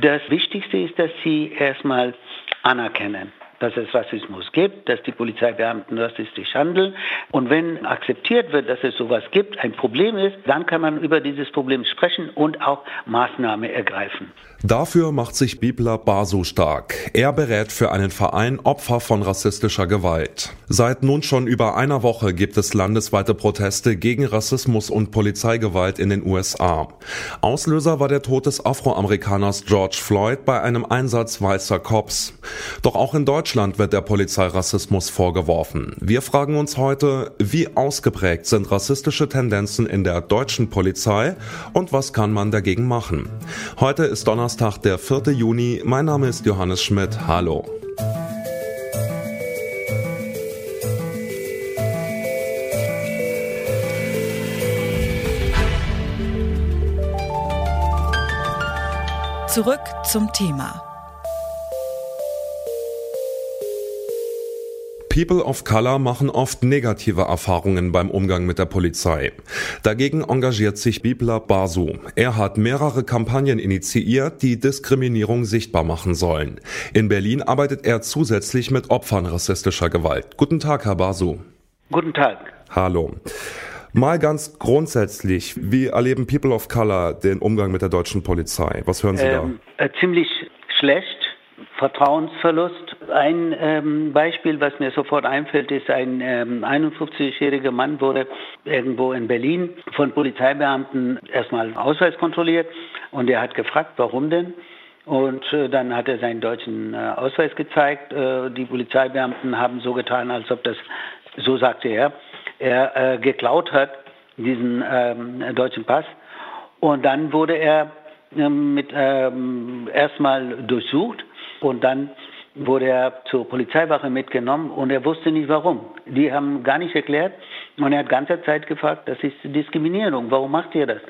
Das Wichtigste ist, dass sie erstmal anerkennen dass es Rassismus gibt, dass die Polizeibeamten rassistisch handeln. Und wenn akzeptiert wird, dass es sowas gibt, ein Problem ist, dann kann man über dieses Problem sprechen und auch Maßnahmen ergreifen. Dafür macht sich Bibler Basu stark. Er berät für einen Verein Opfer von rassistischer Gewalt. Seit nun schon über einer Woche gibt es landesweite Proteste gegen Rassismus und Polizeigewalt in den USA. Auslöser war der Tod des Afroamerikaners George Floyd bei einem Einsatz weißer Cops. Doch auch in Deutschland wird der Polizei Rassismus vorgeworfen. Wir fragen uns heute, wie ausgeprägt sind rassistische Tendenzen in der deutschen Polizei und was kann man dagegen machen? Heute ist Donnerstag, der 4. Juni. Mein Name ist Johannes Schmidt. Hallo. Zurück zum Thema. People of Color machen oft negative Erfahrungen beim Umgang mit der Polizei. Dagegen engagiert sich Bibla Basu. Er hat mehrere Kampagnen initiiert, die Diskriminierung sichtbar machen sollen. In Berlin arbeitet er zusätzlich mit Opfern rassistischer Gewalt. Guten Tag, Herr Basu. Guten Tag. Hallo. Mal ganz grundsätzlich, wie erleben People of Color den Umgang mit der deutschen Polizei? Was hören Sie ähm, da? Äh, ziemlich schlecht Vertrauensverlust. Ein ähm, Beispiel, was mir sofort einfällt, ist ein ähm, 51-jähriger Mann wurde irgendwo in Berlin von Polizeibeamten erstmal Ausweis kontrolliert und er hat gefragt, warum denn? Und äh, dann hat er seinen deutschen äh, Ausweis gezeigt. Äh, die Polizeibeamten haben so getan, als ob das, so sagte er, er äh, geklaut hat, diesen ähm, deutschen Pass. Und dann wurde er ähm, mit ähm, erstmal durchsucht und dann wurde er zur Polizeiwache mitgenommen und er wusste nicht warum. Die haben gar nicht erklärt und er hat ganze Zeit gefragt, das ist Diskriminierung, warum macht ihr das?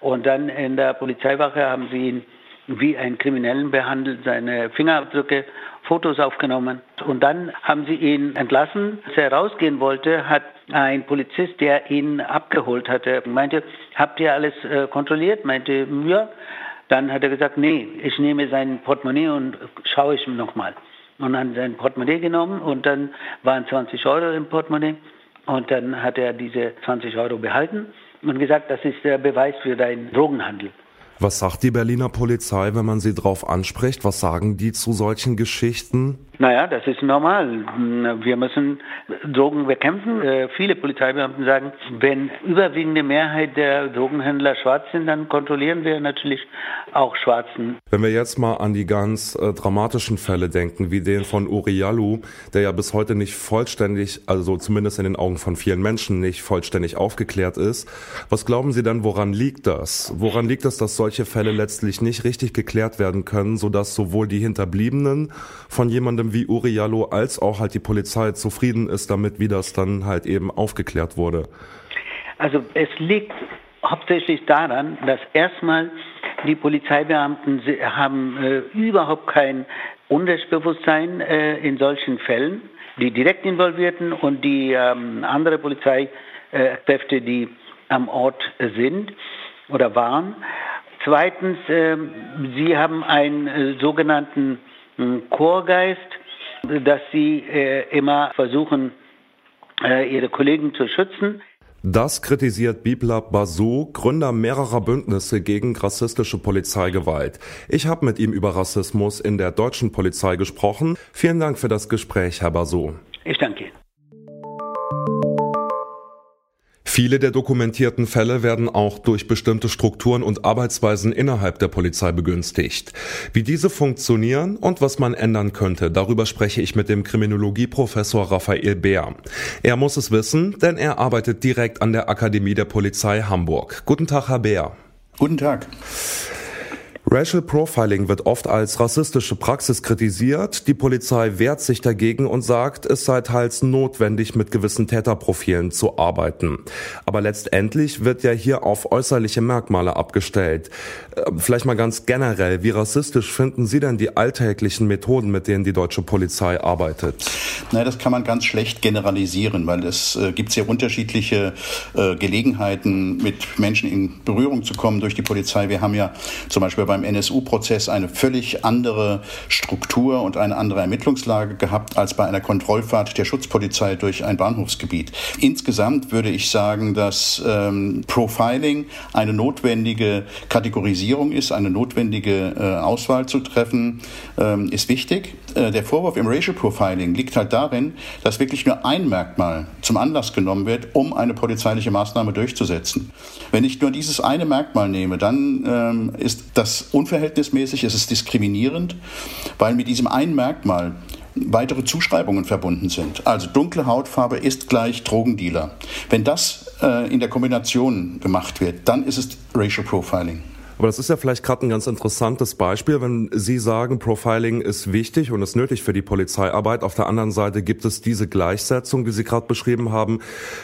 Und dann in der Polizeiwache haben sie ihn wie einen Kriminellen behandelt, seine Fingerabdrücke, Fotos aufgenommen. Und dann haben sie ihn entlassen. Als er rausgehen wollte, hat ein Polizist, der ihn abgeholt hatte, meinte, habt ihr alles äh, kontrolliert? Meinte, ja. Dann hat er gesagt, nee, ich nehme sein Portemonnaie und schaue ich nochmal. Und dann sein Portemonnaie genommen und dann waren 20 Euro im Portemonnaie. Und dann hat er diese 20 Euro behalten und gesagt, das ist der Beweis für deinen Drogenhandel. Was sagt die Berliner Polizei, wenn man sie darauf anspricht? Was sagen die zu solchen Geschichten? Naja, das ist normal. Wir müssen Drogen bekämpfen. Äh, viele Polizeibeamten sagen, wenn überwiegende Mehrheit der Drogenhändler schwarz sind, dann kontrollieren wir natürlich auch Schwarzen. Wenn wir jetzt mal an die ganz äh, dramatischen Fälle denken, wie den von Urialu, der ja bis heute nicht vollständig, also zumindest in den Augen von vielen Menschen nicht vollständig aufgeklärt ist. Was glauben Sie denn, woran liegt das? Woran liegt es, dass solche Fälle letztlich nicht richtig geklärt werden können, sodass sowohl die Hinterbliebenen von jemandem wie Uriallo als auch halt die Polizei zufrieden ist damit, wie das dann halt eben aufgeklärt wurde? Also es liegt hauptsächlich daran, dass erstmal die Polizeibeamten haben äh, überhaupt kein Unrechtsbewusstsein äh, in solchen Fällen, die direkt involvierten und die ähm, andere Polizeikräfte, die am Ort sind oder waren. Zweitens, äh, sie haben einen äh, sogenannten Chorgeist, dass sie äh, immer versuchen, äh, ihre Kollegen zu schützen. Das kritisiert Bibla Basu, Gründer mehrerer Bündnisse gegen rassistische Polizeigewalt. Ich habe mit ihm über Rassismus in der deutschen Polizei gesprochen. Vielen Dank für das Gespräch, Herr Basu. Ich danke Viele der dokumentierten Fälle werden auch durch bestimmte Strukturen und Arbeitsweisen innerhalb der Polizei begünstigt. Wie diese funktionieren und was man ändern könnte, darüber spreche ich mit dem Kriminologieprofessor Raphael Bär. Er muss es wissen, denn er arbeitet direkt an der Akademie der Polizei Hamburg. Guten Tag, Herr Bär. Guten Tag. Racial Profiling wird oft als rassistische Praxis kritisiert. Die Polizei wehrt sich dagegen und sagt, es sei teils notwendig, mit gewissen Täterprofilen zu arbeiten. Aber letztendlich wird ja hier auf äußerliche Merkmale abgestellt. Äh, vielleicht mal ganz generell, wie rassistisch finden Sie denn die alltäglichen Methoden, mit denen die deutsche Polizei arbeitet? Na, das kann man ganz schlecht generalisieren, weil es äh, gibt sehr unterschiedliche äh, Gelegenheiten, mit Menschen in Berührung zu kommen durch die Polizei. Wir haben ja zum Beispiel bei beim NSU-Prozess eine völlig andere Struktur und eine andere Ermittlungslage gehabt als bei einer Kontrollfahrt der Schutzpolizei durch ein Bahnhofsgebiet. Insgesamt würde ich sagen, dass ähm, Profiling eine notwendige Kategorisierung ist, eine notwendige äh, Auswahl zu treffen, ähm, ist wichtig. Äh, der Vorwurf im Racial Profiling liegt halt darin, dass wirklich nur ein Merkmal zum Anlass genommen wird, um eine polizeiliche Maßnahme durchzusetzen. Wenn ich nur dieses eine Merkmal nehme, dann ähm, ist das unverhältnismäßig, es ist diskriminierend, weil mit diesem einen Merkmal weitere Zuschreibungen verbunden sind. Also dunkle Hautfarbe ist gleich Drogendealer. Wenn das äh, in der Kombination gemacht wird, dann ist es Racial Profiling. Aber das ist ja vielleicht gerade ein ganz interessantes Beispiel, wenn Sie sagen, Profiling ist wichtig und ist nötig für die Polizeiarbeit. Auf der anderen Seite gibt es diese Gleichsetzung, die Sie gerade beschrieben haben.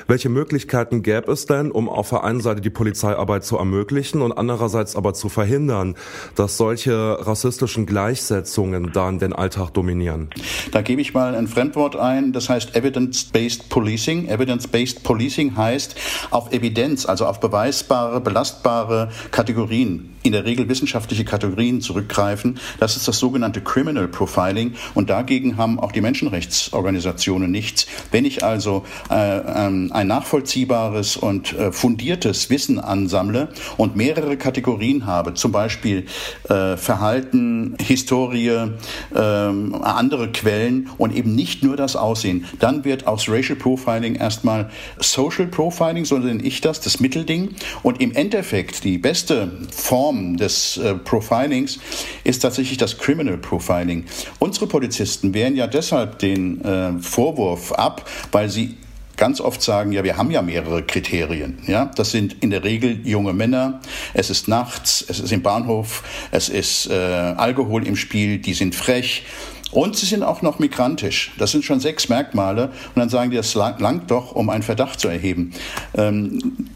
Welche Möglichkeiten gäbe es denn, um auf der einen Seite die Polizeiarbeit zu ermöglichen und andererseits aber zu verhindern, dass solche rassistischen Gleichsetzungen dann den Alltag dominieren? Da gebe ich mal ein Fremdwort ein, das heißt Evidence-Based Policing. Evidence-Based Policing heißt auf Evidenz, also auf beweisbare, belastbare Kategorien in der Regel wissenschaftliche Kategorien zurückgreifen. Das ist das sogenannte Criminal Profiling und dagegen haben auch die Menschenrechtsorganisationen nichts. Wenn ich also äh, ähm, ein nachvollziehbares und äh, fundiertes Wissen ansammle und mehrere Kategorien habe, zum Beispiel äh, Verhalten, Historie, ähm, andere Quellen und eben nicht nur das Aussehen, dann wird aus Racial Profiling erstmal Social Profiling, so nenne ich das, das Mittelding und im Endeffekt die beste Form des äh, Profilings ist tatsächlich das Criminal Profiling. Unsere Polizisten wehren ja deshalb den äh, Vorwurf ab, weil sie ganz oft sagen, ja, wir haben ja mehrere Kriterien. Ja, das sind in der Regel junge Männer, es ist nachts, es ist im Bahnhof, es ist äh, Alkohol im Spiel, die sind frech. Und sie sind auch noch migrantisch. Das sind schon sechs Merkmale. Und dann sagen die, das langt doch, um einen Verdacht zu erheben. Ähm,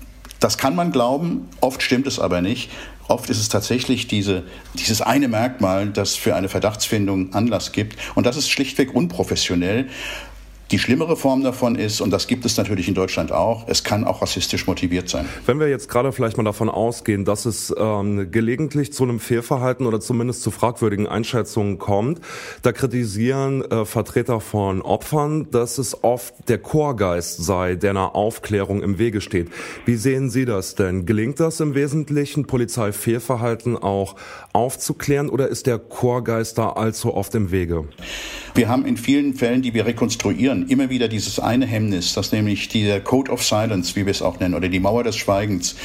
das kann man glauben, oft stimmt es aber nicht. Oft ist es tatsächlich diese, dieses eine Merkmal, das für eine Verdachtsfindung Anlass gibt. Und das ist schlichtweg unprofessionell. Die schlimmere Form davon ist, und das gibt es natürlich in Deutschland auch, es kann auch rassistisch motiviert sein. Wenn wir jetzt gerade vielleicht mal davon ausgehen, dass es ähm, gelegentlich zu einem Fehlverhalten oder zumindest zu fragwürdigen Einschätzungen kommt, da kritisieren äh, Vertreter von Opfern, dass es oft der Chorgeist sei, der einer Aufklärung im Wege steht. Wie sehen Sie das denn? Gelingt das im Wesentlichen, Polizeifehlverhalten auch aufzuklären oder ist der Chorgeist da allzu oft im Wege? Wir haben in vielen Fällen, die wir rekonstruieren, immer wieder dieses eine Hemmnis, das nämlich dieser Code of Silence, wie wir es auch nennen, oder die Mauer des Schweigens,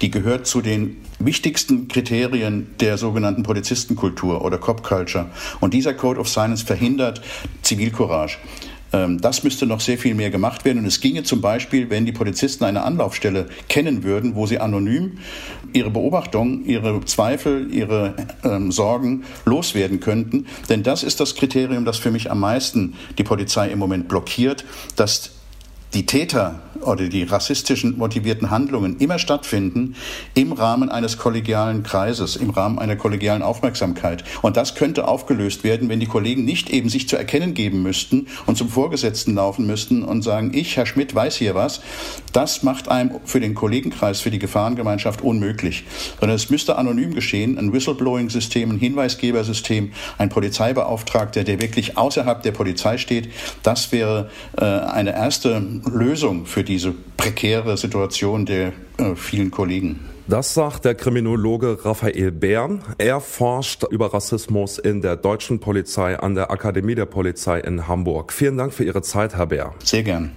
die gehört zu den wichtigsten Kriterien der sogenannten Polizistenkultur oder Cop Culture. Und dieser Code of Silence verhindert Zivilcourage. Ähm, das müsste noch sehr viel mehr gemacht werden. Und es ginge zum Beispiel, wenn die Polizisten eine Anlaufstelle kennen würden, wo sie anonym ihre Beobachtungen, ihre Zweifel, ihre ähm, Sorgen loswerden könnten. Denn das ist das Kriterium, das für mich am meisten die Polizei im Moment blockiert, dass die Täter oder die rassistischen motivierten Handlungen immer stattfinden im Rahmen eines kollegialen Kreises, im Rahmen einer kollegialen Aufmerksamkeit. Und das könnte aufgelöst werden, wenn die Kollegen nicht eben sich zu erkennen geben müssten und zum Vorgesetzten laufen müssten und sagen, ich, Herr Schmidt, weiß hier was. Das macht einem für den Kollegenkreis, für die Gefahrengemeinschaft unmöglich. Sondern es müsste anonym geschehen, ein Whistleblowing-System, ein Hinweisgebersystem, ein Polizeibeauftragter, der wirklich außerhalb der Polizei steht. Das wäre äh, eine erste Lösung für diese prekäre Situation der äh, vielen Kollegen. Das sagt der Kriminologe Raphael Bär. Er forscht über Rassismus in der deutschen Polizei an der Akademie der Polizei in Hamburg. Vielen Dank für Ihre Zeit, Herr Bär. Sehr gern.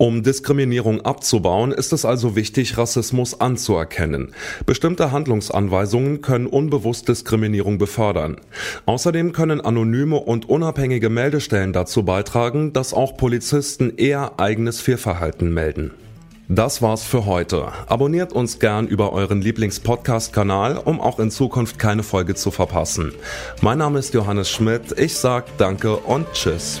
Um Diskriminierung abzubauen, ist es also wichtig, Rassismus anzuerkennen. Bestimmte Handlungsanweisungen können unbewusst Diskriminierung befördern. Außerdem können anonyme und unabhängige Meldestellen dazu beitragen, dass auch Polizisten eher eigenes Fehlverhalten melden. Das war's für heute. Abonniert uns gern über euren Lieblingspodcast-Kanal, um auch in Zukunft keine Folge zu verpassen. Mein Name ist Johannes Schmidt. Ich sag Danke und Tschüss.